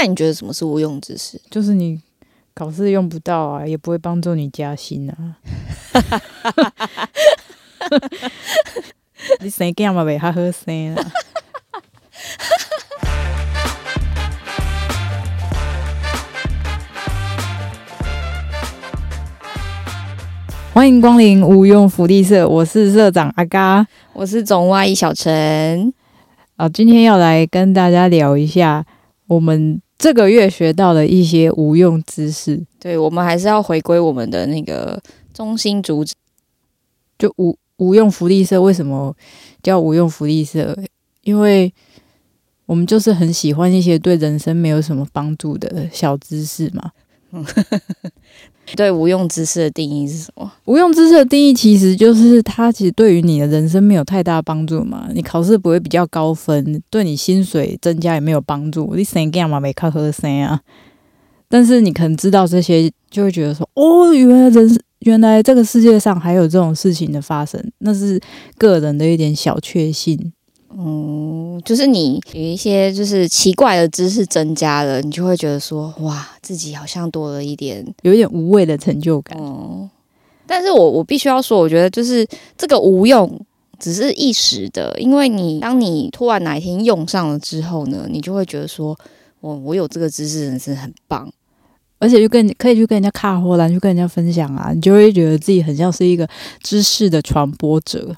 那你觉得什么是无用知识？就是你考试用不到啊，也不会帮助你加薪啊。你生囝嘛袂较好生啊。欢迎光临无用福利社，我是社长阿嘎。我是总外一小陈，啊，今天要来跟大家聊一下我们这个月学到的一些无用知识。对我们还是要回归我们的那个中心主旨。就无无用福利社为什么叫无用福利社？因为我们就是很喜欢一些对人生没有什么帮助的小知识嘛。对无用知识的定义是什么？无用知识的定义其实就是它其实对于你的人生没有太大帮助嘛。你考试不会比较高分，对你薪水增加也没有帮助。你生干嘛没靠喝生啊？但是你可能知道这些，就会觉得说，哦，原来人原来这个世界上还有这种事情的发生，那是个人的一点小确幸。嗯，就是你有一些就是奇怪的知识增加了，你就会觉得说，哇，自己好像多了一点，有一点无谓的成就感。嗯，但是我我必须要说，我觉得就是这个无用只是一时的，因为你当你突然哪一天用上了之后呢，你就会觉得说，我我有这个知识真是很棒，而且就跟可以去跟人家卡货啦，去跟人家分享啊，你就会觉得自己很像是一个知识的传播者。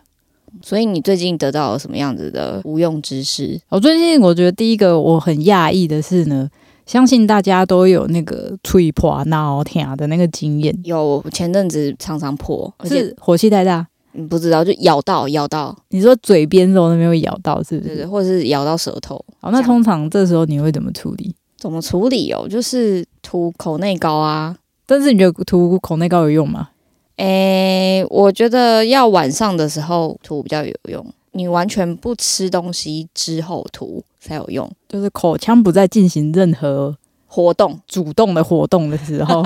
所以你最近得到了什么样子的无用知识？我最近我觉得第一个我很讶异的是呢，相信大家都有那个吹破脑疼的那个经验，有前阵子常常破，是火气太大。嗯不知道就咬到咬到，你说嘴边肉那边会咬到，是不是？对对，或者是咬到舌头。好，那通常这时候你会怎么处理？怎么处理哦？就是涂口内膏啊。但是你觉得涂口内膏有用吗？诶，我觉得要晚上的时候涂比较有用，你完全不吃东西之后涂才有用。就是口腔不再进行任何活动主动的活动的时候，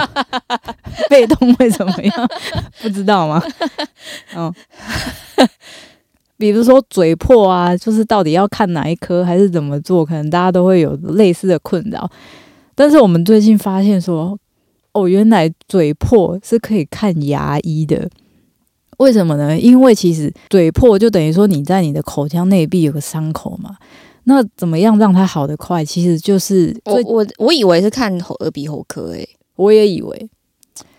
被动会怎么样？不知道吗？嗯，比如说嘴破啊，就是到底要看哪一科，还是怎么做？可能大家都会有类似的困扰。但是我们最近发现说，哦，原来嘴破是可以看牙医的。为什么呢？因为其实嘴破就等于说你在你的口腔内壁有个伤口嘛。那怎么样让它好得快？其实就是我我我以为是看喉耳鼻喉科诶、我也以为，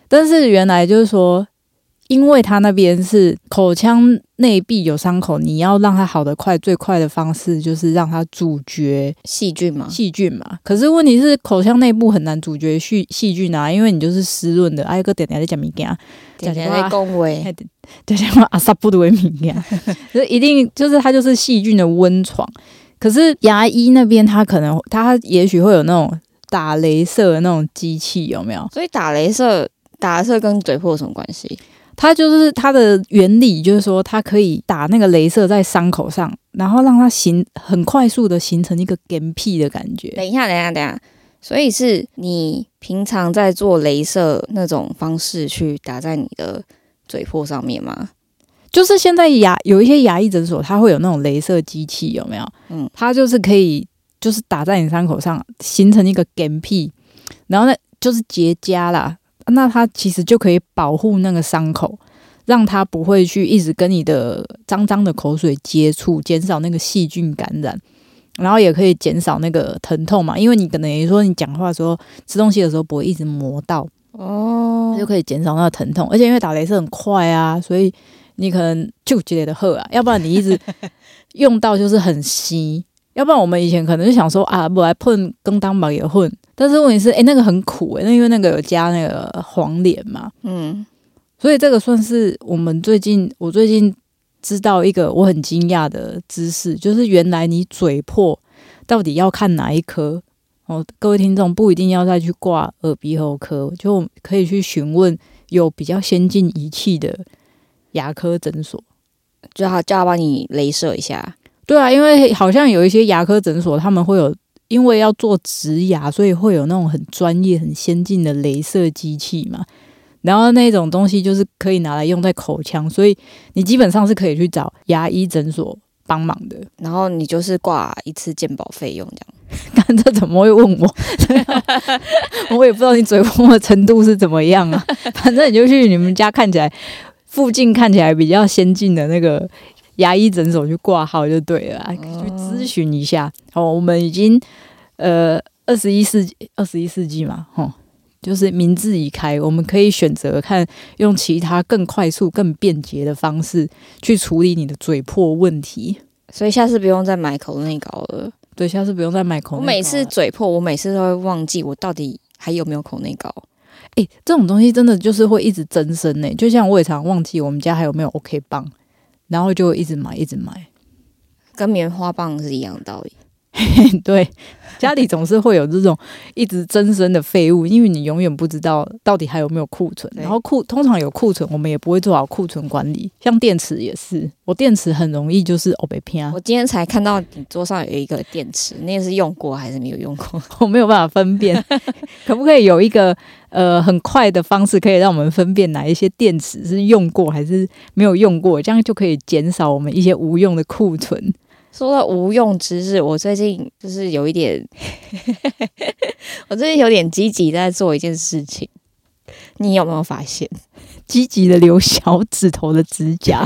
但是原来就是说，因为他那边是口腔内壁有伤口，你要让它好得快，最快的方式就是让它阻绝细菌嘛。细菌嘛。可是问题是，口腔内部很难阻绝细细菌啊，因为你就是湿润的。哎，个点点在讲物件，点点在恭维，对像阿萨布的为物件，就一定就是它就是细菌的温床。可是牙医那边，他可能他也许会有那种打镭射的那种机器，有没有？所以打镭射打镭射跟嘴破有什么关系？它就是它的原理，就是说它可以打那个镭射在伤口上，然后让它形很快速的形成一个干屁的感觉。等一下，等一下，等一下。所以是你平常在做镭射那种方式去打在你的嘴破上面吗？就是现在牙有一些牙医诊所，它会有那种镭射机器，有没有？嗯，它就是可以就是打在你伤口上，形成一个干屁，然后呢就是结痂啦。那它其实就可以保护那个伤口，让它不会去一直跟你的脏脏的口水接触，减少那个细菌感染，然后也可以减少那个疼痛嘛。因为你可能也说你讲话的时候、吃东西的时候不会一直磨到，哦就可以减少那个疼痛。而且因为打雷是很快啊，所以你可能就觉得喝啊，要不然你一直用到就是很稀。要不然我们以前可能就想说啊，不来碰跟当吧也混，但是问题是，诶、那个很苦诶、那因为那个有加那个黄连嘛，嗯，所以这个算是我们最近我最近知道一个我很惊讶的知识，就是原来你嘴破到底要看哪一科哦？各位听众不一定要再去挂耳鼻喉科，就可以去询问有比较先进仪器的牙科诊所。就好叫他帮你镭射一下。对啊，因为好像有一些牙科诊所，他们会有因为要做植牙，所以会有那种很专业、很先进的镭射机器嘛。然后那种东西就是可以拿来用在口腔，所以你基本上是可以去找牙医诊所帮忙的。然后你就是挂一次鉴保费用这样。看这怎么会问我？我也不知道你嘴破的程度是怎么样啊。反正你就去你们家看起来附近看起来比较先进的那个牙医诊所去挂号就对了，去咨询一下。哦，我们已经呃二十一世纪二十一世纪嘛，吼，就是名字已开，我们可以选择看用其他更快速、更便捷的方式去处理你的嘴破问题。所以下次不用再买口内膏了。对，下次不用再买口内膏。我每次嘴破，我每次都会忘记我到底还有没有口内膏。诶，这种东西真的就是会一直增生呢。就像我也常忘记我们家还有没有 OK 棒，然后就一直买，一直买，跟棉花棒是一样的道理。对，家里总是会有这种一直增生的废物，因为你永远不知道到底还有没有库存。然后库通常有库存，我们也不会做好库存管理。像电池也是，我电池很容易就是哦被骗。我今天才看到你桌上有一个电池，那个是用过还是没有用过？我没有办法分辨。可不可以有一个呃很快的方式，可以让我们分辨哪一些电池是用过还是没有用过？这样就可以减少我们一些无用的库存。说到无用知识，我最近就是有一点，我最近有点积极在做一件事情，你有没有发现？积极的留小指头的指甲。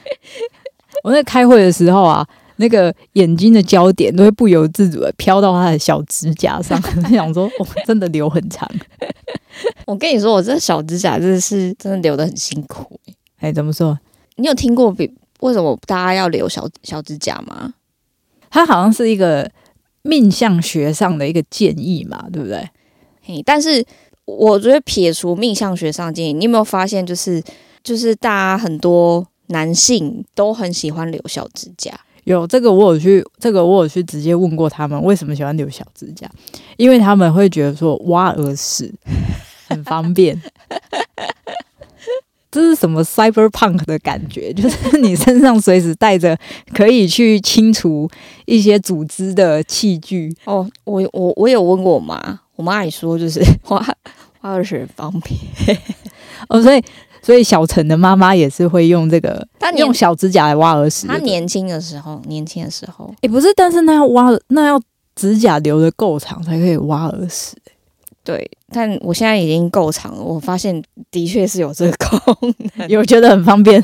我在开会的时候啊，那个眼睛的焦点都会不由自主的飘到他的小指甲上，想说，哦，真的留很长。我跟你说，我这小指甲真的是真的留的很辛苦。哎，怎么说？你有听过比？为什么大家要留小小指甲吗？它好像是一个命相学上的一个建议嘛，对不对？嘿，但是我觉得撇除命相学上建议，你有没有发现，就是就是大家很多男性都很喜欢留小指甲。有这个，我有去这个，我有去直接问过他们为什么喜欢留小指甲，因为他们会觉得说挖耳屎很方便。这是什么 cyberpunk 的感觉？就是你身上随时带着可以去清除一些组织的器具哦。我我我有问过我妈，我妈也说就是挖挖耳屎方便 哦。所以所以小陈的妈妈也是会用这个，她用小指甲来挖耳屎。她年轻的时候，年轻的时候，也不是，但是那要挖，那要指甲留的够长才可以挖耳屎。对，但我现在已经够长了。我发现的确是有这个功能，有觉得很方便。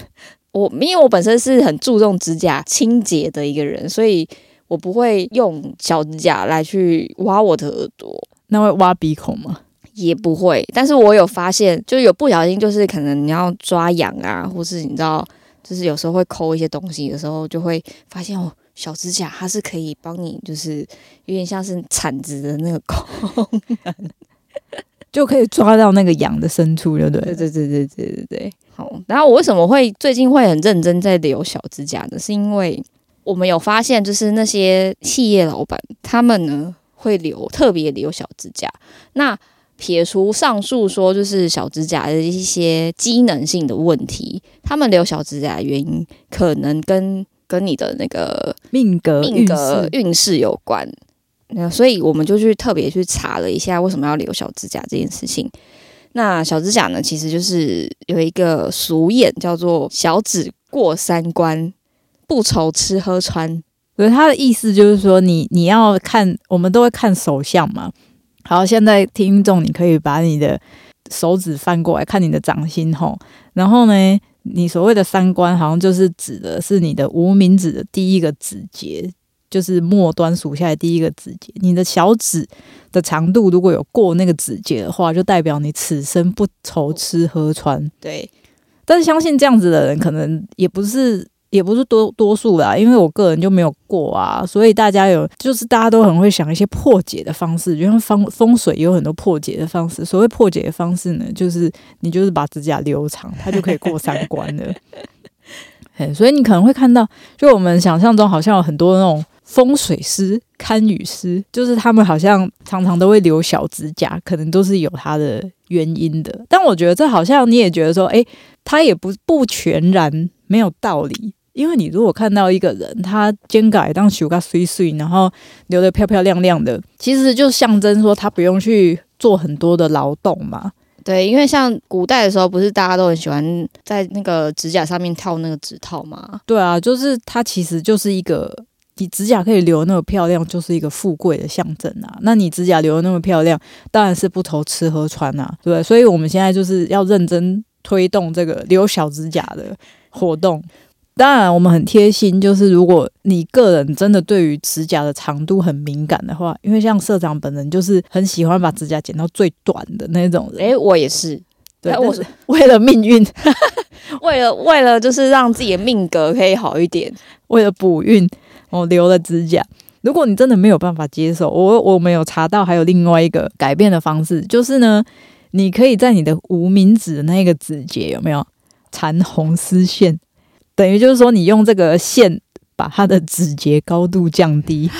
我因为我本身是很注重指甲清洁的一个人，所以我不会用小指甲来去挖我的耳朵。那会挖鼻孔吗？也不会。但是我有发现，就有不小心，就是可能你要抓痒啊，或是你知道，就是有时候会抠一些东西的时候，就会发现哦，小指甲它是可以帮你，就是有点像是铲子的那个功能。就可以抓到那个痒的深处，对不对？对对对对对对对。好，然后我为什么会最近会很认真在留小指甲呢？是因为我们有发现，就是那些企业老板他们呢会留特别留小指甲。那撇除上述说就是小指甲的一些机能性的问题，他们留小指甲的原因可能跟跟你的那个命格命格运势有关。那所以我们就去特别去查了一下为什么要留小指甲这件事情。那小指甲呢，其实就是有一个俗谚叫做“小指过三关，不愁吃喝穿”。所以他的意思就是说，你你要看，我们都会看手相嘛。好，现在听众你可以把你的手指翻过来看你的掌心吼，然后呢，你所谓的三关好像就是指的是你的无名指的第一个指节。就是末端数下来第一个指节，你的小指的长度如果有过那个指节的话，就代表你此生不愁吃喝穿。对，但是相信这样子的人可能也不是也不是多多数啦，因为我个人就没有过啊，所以大家有就是大家都很会想一些破解的方式，就像风风水有很多破解的方式。所谓破解的方式呢，就是你就是把指甲留长，它就可以过三关了。所以你可能会看到，就我们想象中好像有很多那种。风水师、堪舆师，就是他们好像常常都会留小指甲，可能都是有他的原因的。但我觉得这好像你也觉得说，诶，他也不不全然没有道理。因为你如果看到一个人，他肩改当修个碎碎，然后留的漂漂亮亮的，其实就象征说他不用去做很多的劳动嘛。对，因为像古代的时候，不是大家都很喜欢在那个指甲上面套那个指套吗？对啊，就是它其实就是一个，你指甲可以留那么漂亮，就是一个富贵的象征啊。那你指甲留的那么漂亮，当然是不愁吃喝穿啊，对不对？所以我们现在就是要认真推动这个留小指甲的活动。当然，我们很贴心，就是如果你个人真的对于指甲的长度很敏感的话，因为像社长本人就是很喜欢把指甲剪到最短的那种人。诶，我也是，对，哎我是 为了命运，为了为了就是让自己的命格可以好一点。为了补运，我留了指甲。如果你真的没有办法接受，我我没有查到还有另外一个改变的方式，就是呢，你可以在你的无名指的那个指节有没有缠红丝线？等于就是说，你用这个线把它的指节高度降低。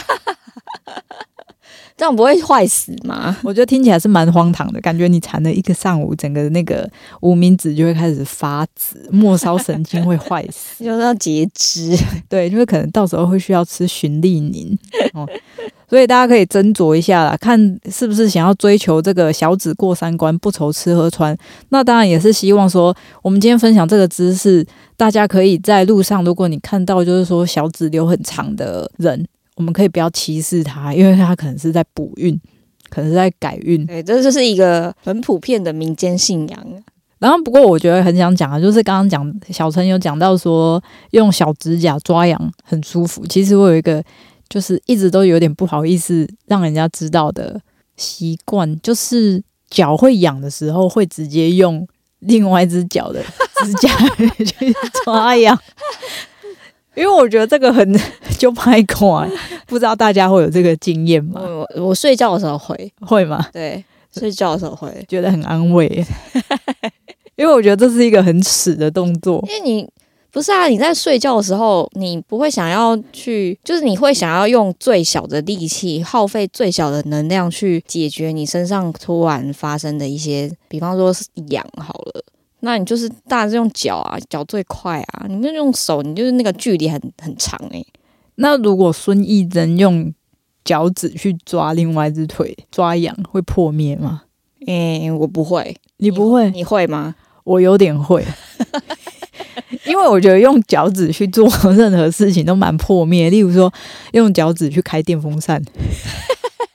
这样不会坏死吗？我觉得听起来是蛮荒唐的，感觉你缠了一个上午，整个那个无名指就会开始发紫，末梢神经会坏死。就是要截肢。对，因为可能到时候会需要吃循利宁哦，所以大家可以斟酌一下啦，看是不是想要追求这个小指过三关，不愁吃喝穿。那当然也是希望说，我们今天分享这个知识，大家可以在路上，如果你看到就是说小指留很长的人，我们可以不要歧视他，因为他可能是在补运，可能是在改运。对，这就是一个很普遍的民间信仰。然后，不过我觉得很想讲的，就是刚刚讲小陈有讲到说用小指甲抓痒很舒服。其实我有一个就是一直都有点不好意思让人家知道的习惯，就是脚会痒的时候会直接用另外一只脚的指甲 去抓痒。因为我觉得这个很 就拍快，不知道大家会有这个经验吗？我我我睡觉的时候会，会吗？对，睡觉的时候会，觉得很安慰，因为我觉得这是一个很耻的动作。因为你不是啊，你在睡觉的时候，你不会想要去，就是你会想要用最小的力气，耗费最小的能量去解决你身上突然发生的一些，比方说是痒好了。那你就是当然是用脚啊，脚最快啊。你们用手，你就是那个距离很很长诶、那如果孙艺珍用脚趾去抓另外一只腿抓痒，会破灭吗？诶、我不会，你不会，你会吗？我有点会，因为我觉得用脚趾去做任何事情都蛮破灭。例如说，用脚趾去开电风扇，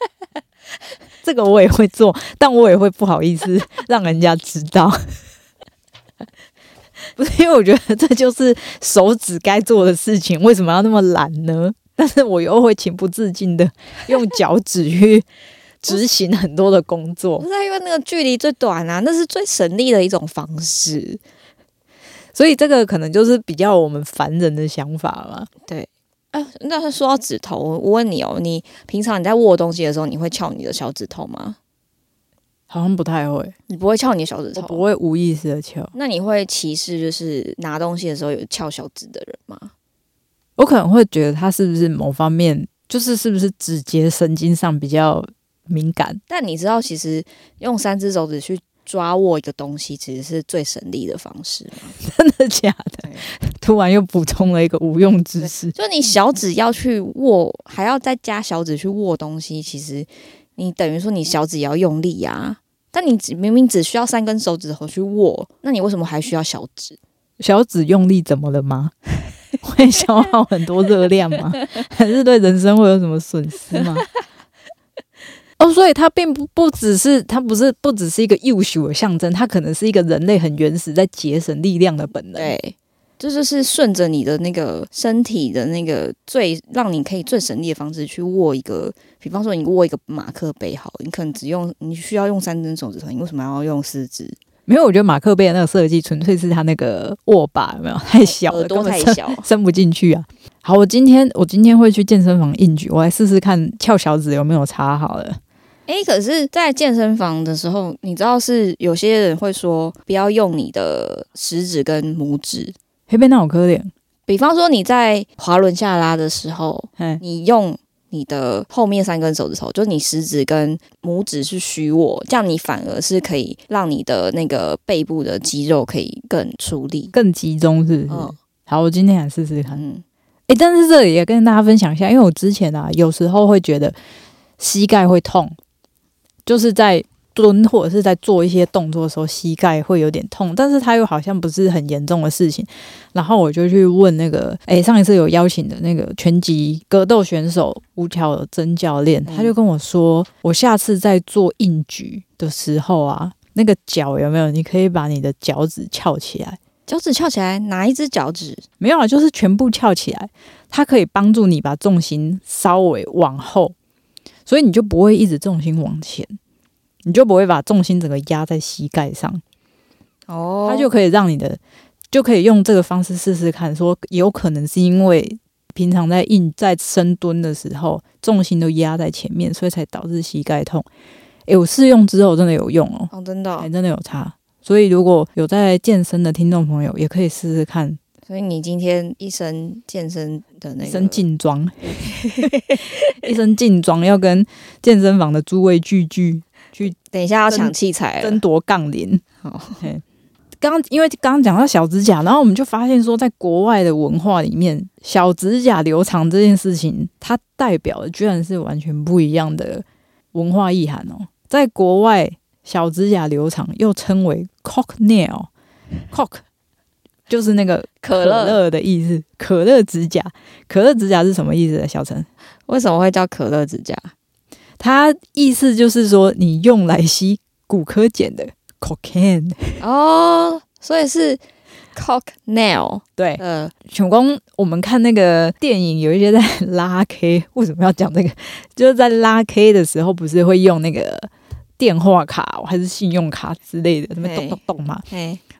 这个我也会做，但我也会不好意思让人家知道。不是因为我觉得这就是手指该做的事情，为什么要那么懒呢？但是我又会情不自禁的用脚趾去 执行很多的工作不，是啊因为那个距离最短啊，那是最省力的一种方式。所以这个可能就是比较我们凡人的想法嘛。啊，那说到指头，我问你哦，你平常你在握东西的时候，你会翘你的小指头吗？好像不太会，你不会翘你的小指头，我不会无意识的翘，那你会歧视就是拿东西的时候有翘小指的人吗？我可能会觉得他是不是某方面，就是是不是指节神经上比较敏感。但你知道，其实用三只手指去抓握一个东西，其实是最省力的方式吗？真的假的？突然又补充了一个无用知识。就你小指要去握，还要再加小指去握东西，其实你等于说你小指也要用力啊。但你只明明只需要三根手指头去握，那你为什么还需要小指？小指用力怎么了吗？会消耗很多热量吗？还是对人生会有什么损失吗？哦，所以它并不不只是它不是不只是一个幼朽的象征，它可能是一个人类很原始在节省力量的本能。对，这就是顺着你的那个身体的那个最让你可以最省力的方式去握一个，比方说你握一个马克杯好了，你可能只用你需要用三根手指头，你为什么要用四指？没有，我觉得马克杯的那个设计纯粹是它那个握把有没有太小了，耳朵太小。伸不进去啊。好，我今天我今天会去健身房硬举，我来试试看翘小指有没有差好了。诶，可是，在健身房的时候，你知道是有些人会说不要用你的食指跟拇指，黑贝那有可怜，比方说你在滑轮下拉的时候，哎，你用你的后面三根手指头，就是你食指跟拇指是虚握，这样你反而是可以让你的那个背部的肌肉可以更出力。更集中是不是？嗯好，我今天来试试看。嗯，诶，但是这里也跟大家分享一下，因为我之前啊，有时候会觉得膝盖会痛，就是在蹲或者是在做一些动作的时候，膝盖会有点痛，但是他又好像不是很严重的事情。然后我就去问那个，诶，上一次有邀请的那个拳击格斗选手吴巧真教练，他就跟我说，我下次在做硬举的时候啊，那个脚有没有？你可以把你的脚趾翘起来，脚趾翘起来，哪一只脚趾？没有啊，就是全部翘起来，它可以帮助你把重心稍微往后，所以你就不会一直重心往前。你就不会把重心整个压在膝盖上，哦，它就可以让你的，就可以用这个方式试试看，说有可能是因为平常在硬在深蹲的时候，重心都压在前面，所以才导致膝盖痛。诶，我试用之后真的有用哦，哦，真的，哎，真的有差。所以如果有在健身的听众朋友，也可以试试看。所以你今天一身健身的那一身劲装，一身劲装，要跟健身房的诸位聚聚。去等一下要抢器材，争夺杠铃。好，刚因为刚刚讲到小指甲，然后我们就发现说，在国外的文化里面，小指甲留长这件事情，它代表的居然是完全不一样的文化意涵哦。在国外，小指甲留长又称为 cock nail，cock 就是那个可乐的意思，可乐指甲。可乐指甲是什么意思？小陈，为什么会叫可乐指甲？它意思就是说，你用来吸骨科碱的 cocaine 哦，所以是 cock nail 对。呃，全光我们看那个电影，有一些在拉 K，为什么要讲这个？就是在拉 K 的时候，不是会用那个电话卡还是信用卡之类的，那么咚咚咚嘛。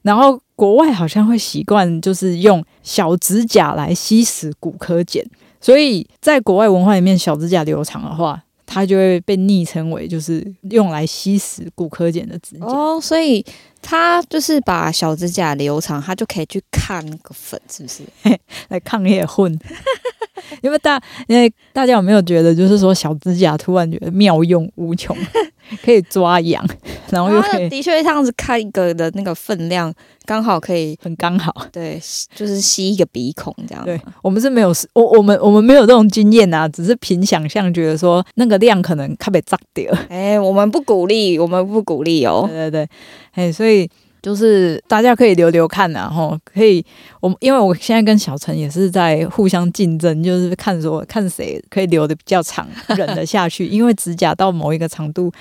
然后国外好像会习惯就是用小指甲来吸食骨科碱，所以在国外文化里面，小指甲留长的话。它就会被昵称为就是用来吸食骨科碱的指甲哦，所以它就是把小指甲留长，它就可以去看那个粉，是不是？来抗夜混。因为大，因为大家有没有觉得，就是说小指甲突然觉得妙用无穷，可以抓痒，然后又可以的确这样子看一个的那个分量刚好可以很刚好，对，就是吸一个鼻孔这样。对，我们是没有，我我们我们没有这种经验啊，只是凭想象觉得说那个量可能特别扎掉。哎，我们不鼓励，我们不鼓励哦。对对对，哎，所以。就是大家可以留留看呐，吼，可以，我因为我现在跟小陈也是在互相竞争，就是看说看谁可以留的比较长，忍得下去。因为指甲到某一个长度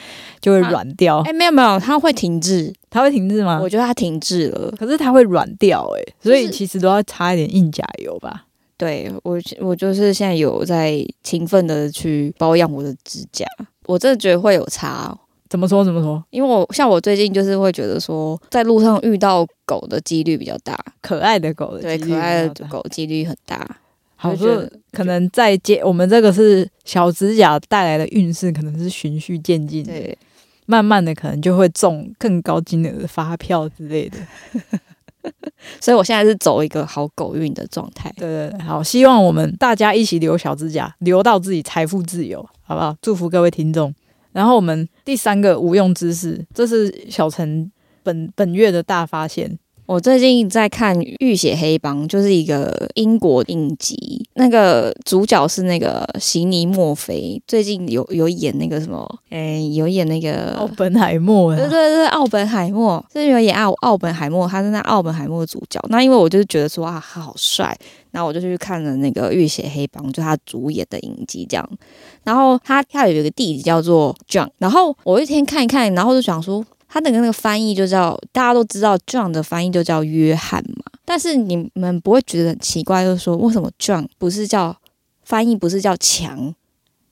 就会软掉。哎，没有没有，它会停滞，它会停滞吗？我觉得它停滞了，可是它会软掉，哎，所以其实都要擦一点硬甲油吧。对我，我就是现在有在勤奋的去保养我的指甲，我真的觉得会有差。怎么说？怎么说？因为我像我最近就是会觉得说，在路上遇到狗的几率比较大，可爱的狗的对，可爱的狗几率很大。好说，可能在接我们这个是小指甲带来的运势，可能是循序渐进，对，慢慢的可能就会中更高金额的发票之类的。所以我现在是走一个好狗运的状态。对对对，好，希望我们大家一起留小指甲，留到自己财富自由，好不好？祝福各位听众。然后我们第三个无用知识，这是小陈本本月的大发现。我最近在看《浴血黑帮》，就是一个英国影集，那个主角是那个席尼·墨菲，最近有有演那个什么，哎，有演那个奥本海默。对对对，奥本海默，就是有演奥奥本海默，他是那奥本海默的主角。那因为我就是觉得说啊，他好帅，然后我就去看了那个《浴血黑帮》，就他主演的影集这样。然后他他有一个弟弟叫做 John，然后我一天看一看，然后就想说。他的那个翻译就叫大家都知道，John 的翻译就叫约翰嘛。但是你们不会觉得很奇怪，就是说为什么 John 不是叫翻译不是叫强，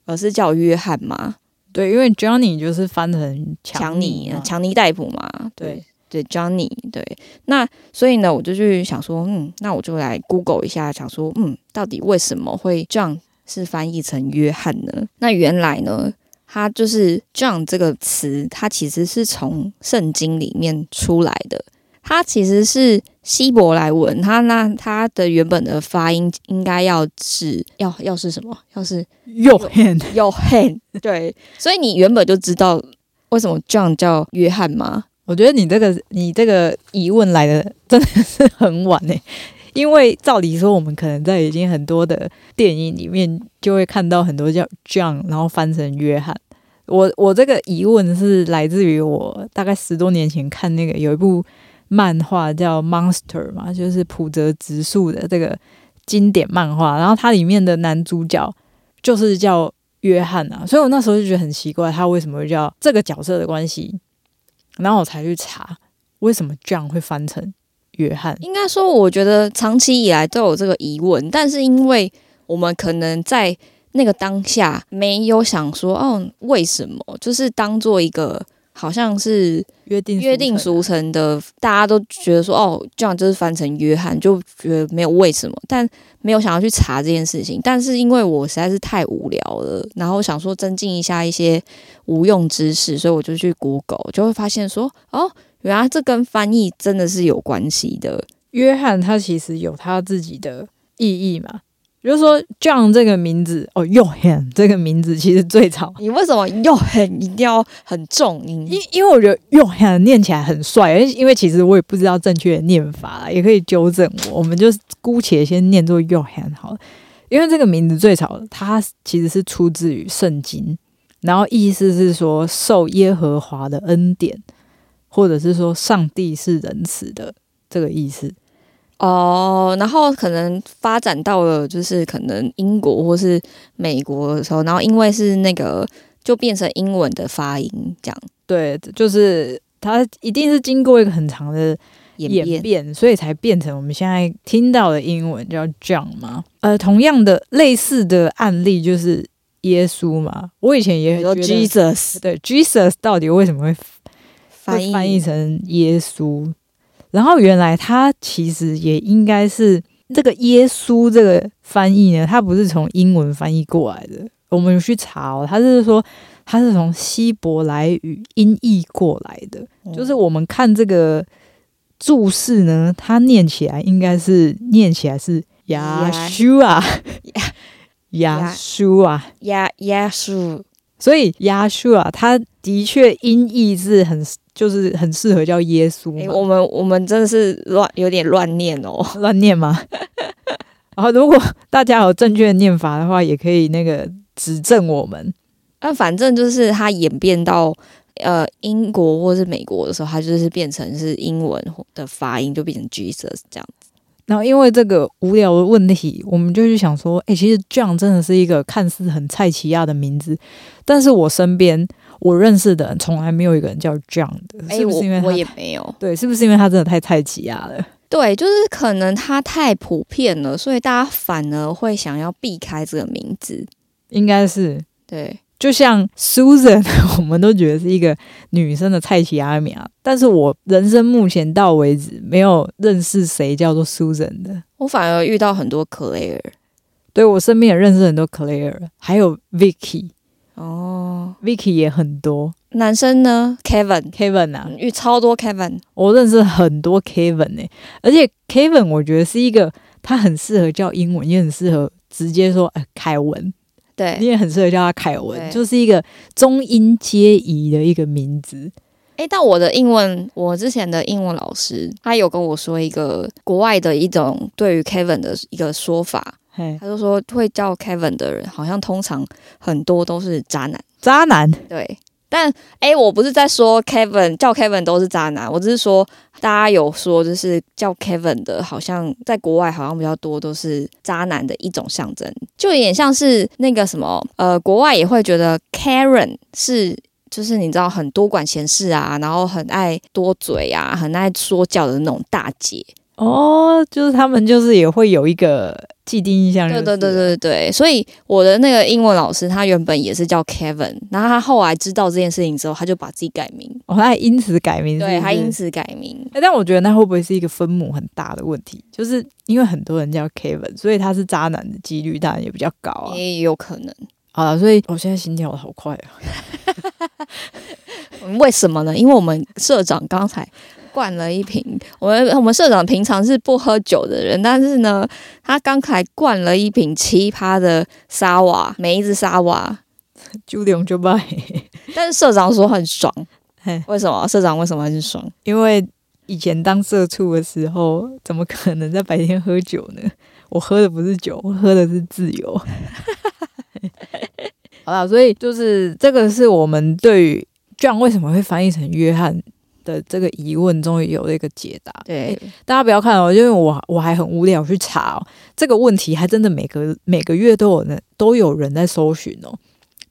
而是叫约翰吗？对，因为 Johnny 就是翻成强尼，强尼戴普嘛。对对，Johnny 对。那所以呢，我就去想说，嗯，那我就来 Google 一下，想说，嗯，到底为什么会 John 是翻译成约翰呢？那原来呢？它就是 “John” 这个词，它其实是从圣经里面出来的。它其实是希伯来文，它那它的原本的发音应该要是要要是什么？要是 “Yohan”，“Yohan”。对，所以你原本就知道为什么 John 叫约翰吗？我觉得你这个你这个疑问来的真的是很晚呢。因为照理说，我们可能在已经很多的电影里面就会看到很多叫 John，然后翻成约翰。我我这个疑问是来自于我大概十多年前看那个有一部漫画叫《Monster》嘛，就是浦泽直树的这个经典漫画，然后它里面的男主角就是叫约翰啊，所以我那时候就觉得很奇怪，他为什么会叫这个角色的关系，然后我才去查为什么这样会翻成约翰。应该说，我觉得长期以来都有这个疑问，但是因为我们可能在那个当下没有想说，哦，为什么？就是当做一个好像是约定约定俗成的，大家都觉得说，哦，这样就是翻成约翰，就觉得没有为什么，但没有想要去查这件事情。但是因为我实在是太无聊了，然后想说增进一下一些无用知识，所以我就去 Google，就会发现说，哦，原来这跟翻译真的是有关系的。约翰他其实有他自己的意义嘛，比如说 John 这个名字哦，Johan 这个名字其实最早，你为什么又很一定要很重音？因因为我觉得 Johan 念起来很帅，因为其实我也不知道正确的念法啦，也可以纠正我。我们就姑且先念作 Johan 好了，因为这个名字最早它其实是出自于圣经，然后意思是说受耶和华的恩典，或者是说上帝是仁慈的这个意思。哦，然后可能发展到了就是可能英国或是美国的时候，然后因为是那个就变成英文的发音，这样对，就是它一定是经过一个很长的演变。演变，所以才变成我们现在听到的英文叫 John 嘛。呃，同样的类似的案例就是耶稣嘛。我以前也觉得 Jesus 对 Jesus 到底为什么会翻译会翻译成耶稣？然后原来他其实也应该是这个耶稣这个翻译呢，它不是从英文翻译过来的。我们有去查哦，他是说他是从希伯来语音译过来的。就是我们看这个注释呢，它念起来应该是念起来是亚修啊，亚修 啊，耶耶稣所以亚修啊，它的确音译是很就是很适合叫耶稣嘛。诶，我们我们真的是乱有点乱念哦。乱念吗？然后如果大家有正确的念法的话，也可以那个指正我们。那反正就是它演变到呃英国或是美国的时候，它就是变成是英文的发音，就变成 Jesus 这样子。然后因为这个无聊的问题，我们就去想说，哎、其实 John 真的是一个看似很菜奇亚的名字，但是我身边我认识的人从来没有一个人叫 John 的，哎、是不是因为我我也没有。对，是不是因为他真的太蔡奇亚了？对，就是可能他太普遍了，所以大家反而会想要避开这个名字。应该是，对，就像 Susan，我们都觉得是一个女生的蔡奇亚名啊，但是我人生目前到为止没有认识谁叫做 Susan 的。我反而遇到很多 Claire。对我身边也认识很多 Claire，还有 Vicky，Vicky 哦，Vicky，也很多。男生呢？Kevin，，Kevin 啊，遇超多 Kevin。我认识很多 Kevin 呢、而且 Kevin 我觉得是一个他很适合叫英文，也很适合直接说呃凯文，对。你，也很适合叫他凯文，就是一个中英皆宜的一个名字。诶，但我的英文，我之前的英文老师他有跟我说一个国外的一种对于 Kevin 的一个说法，嘿，他就说会叫 Kevin 的人，好像通常很多都是渣男。渣男对，但诶，我不是在说 Kevin 叫 Kevin 都是渣男，我只是说大家有说就是叫 Kevin 的，好像在国外好像比较多都是渣男的一种象征，就有点像是那个什么呃，国外也会觉得 Karen 是。就是你知道很多管闲事啊，然后很爱多嘴啊，很爱说教的那种大姐。哦，就是他们就是也会有一个既定印象、对对对，对对，所以我的那个英文老师他原本也是叫 Kevin，然后他后来知道这件事情之后，他就把自己改名，哦，他还因此改名是是，对他因此改名。欸但我觉得那会不会是一个分母很大的问题？就是因为很多人叫 Kevin，所以他是渣男的几率当然也比较高啊。也有可能。好了，所以我现在心跳的好快啊！嗯 为什么呢？因为我们社长刚才灌了一瓶，我们我们社长平常是不喝酒的人，但是呢，他刚才灌了一瓶奇葩的沙瓦梅子沙瓦，九点就拜，但是社长说很爽嘿，为什么？社长为什么很爽？因为以前当社畜的时候，怎么可能在白天喝酒呢？我喝的不是酒，我喝的是自由。好了，所以就是这个是我们对于 John 为什么会翻译成约翰的这个疑问，终于有了一个解答。对，大家不要看哦，因为我我还很无聊去查哦，这个问题还真的每个每个月都有人都有人在搜寻哦，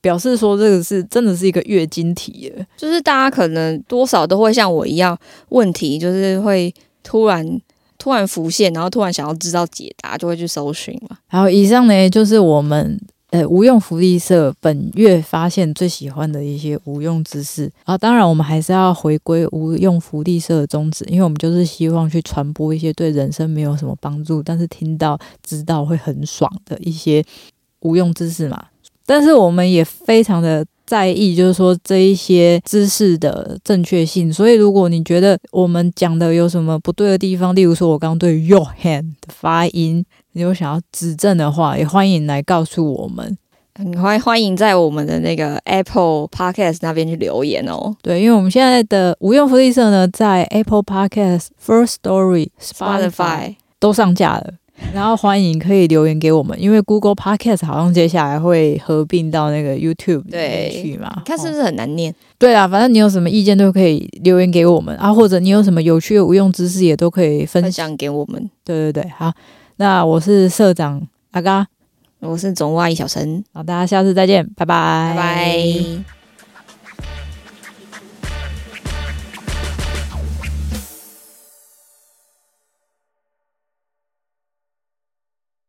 表示说这个是真的是一个月经题耶。就是大家可能多少都会像我一样，问题就是会突然突然浮现，然后突然想要知道解答，就会去搜寻嘛。然后以上呢就是我们呃无用福利社本月发现最喜欢的一些无用知识啊，当然我们还是要回归无用福利社的宗旨，因为我们就是希望去传播一些对人生没有什么帮助，但是听到知道会很爽的一些无用知识嘛。但是我们也非常的在意，就是说这一些知识的正确性。所以如果你觉得我们讲的有什么不对的地方，例如说我刚刚对 your hand 的发音，有想要指正的话，也欢迎来告诉我们。很欢欢迎在我们的那个 Apple Podcast 那边去留言哦。对，因为我们现在的无用福利社呢，在 Apple Podcast、First Story、Spotify 都上架了。然后欢迎可以留言给我们，因为 Google Podcast 好像接下来会合并到那个 YouTube 里去嘛。看是不是很难念？对啊，反正你有什么意见都可以留言给我们啊，或者你有什么有趣的无用知识也都可以分分。享给我们。对对对，好，那我是社长阿嘎，我是总外小陈，好，大家下次再见，拜拜，拜拜。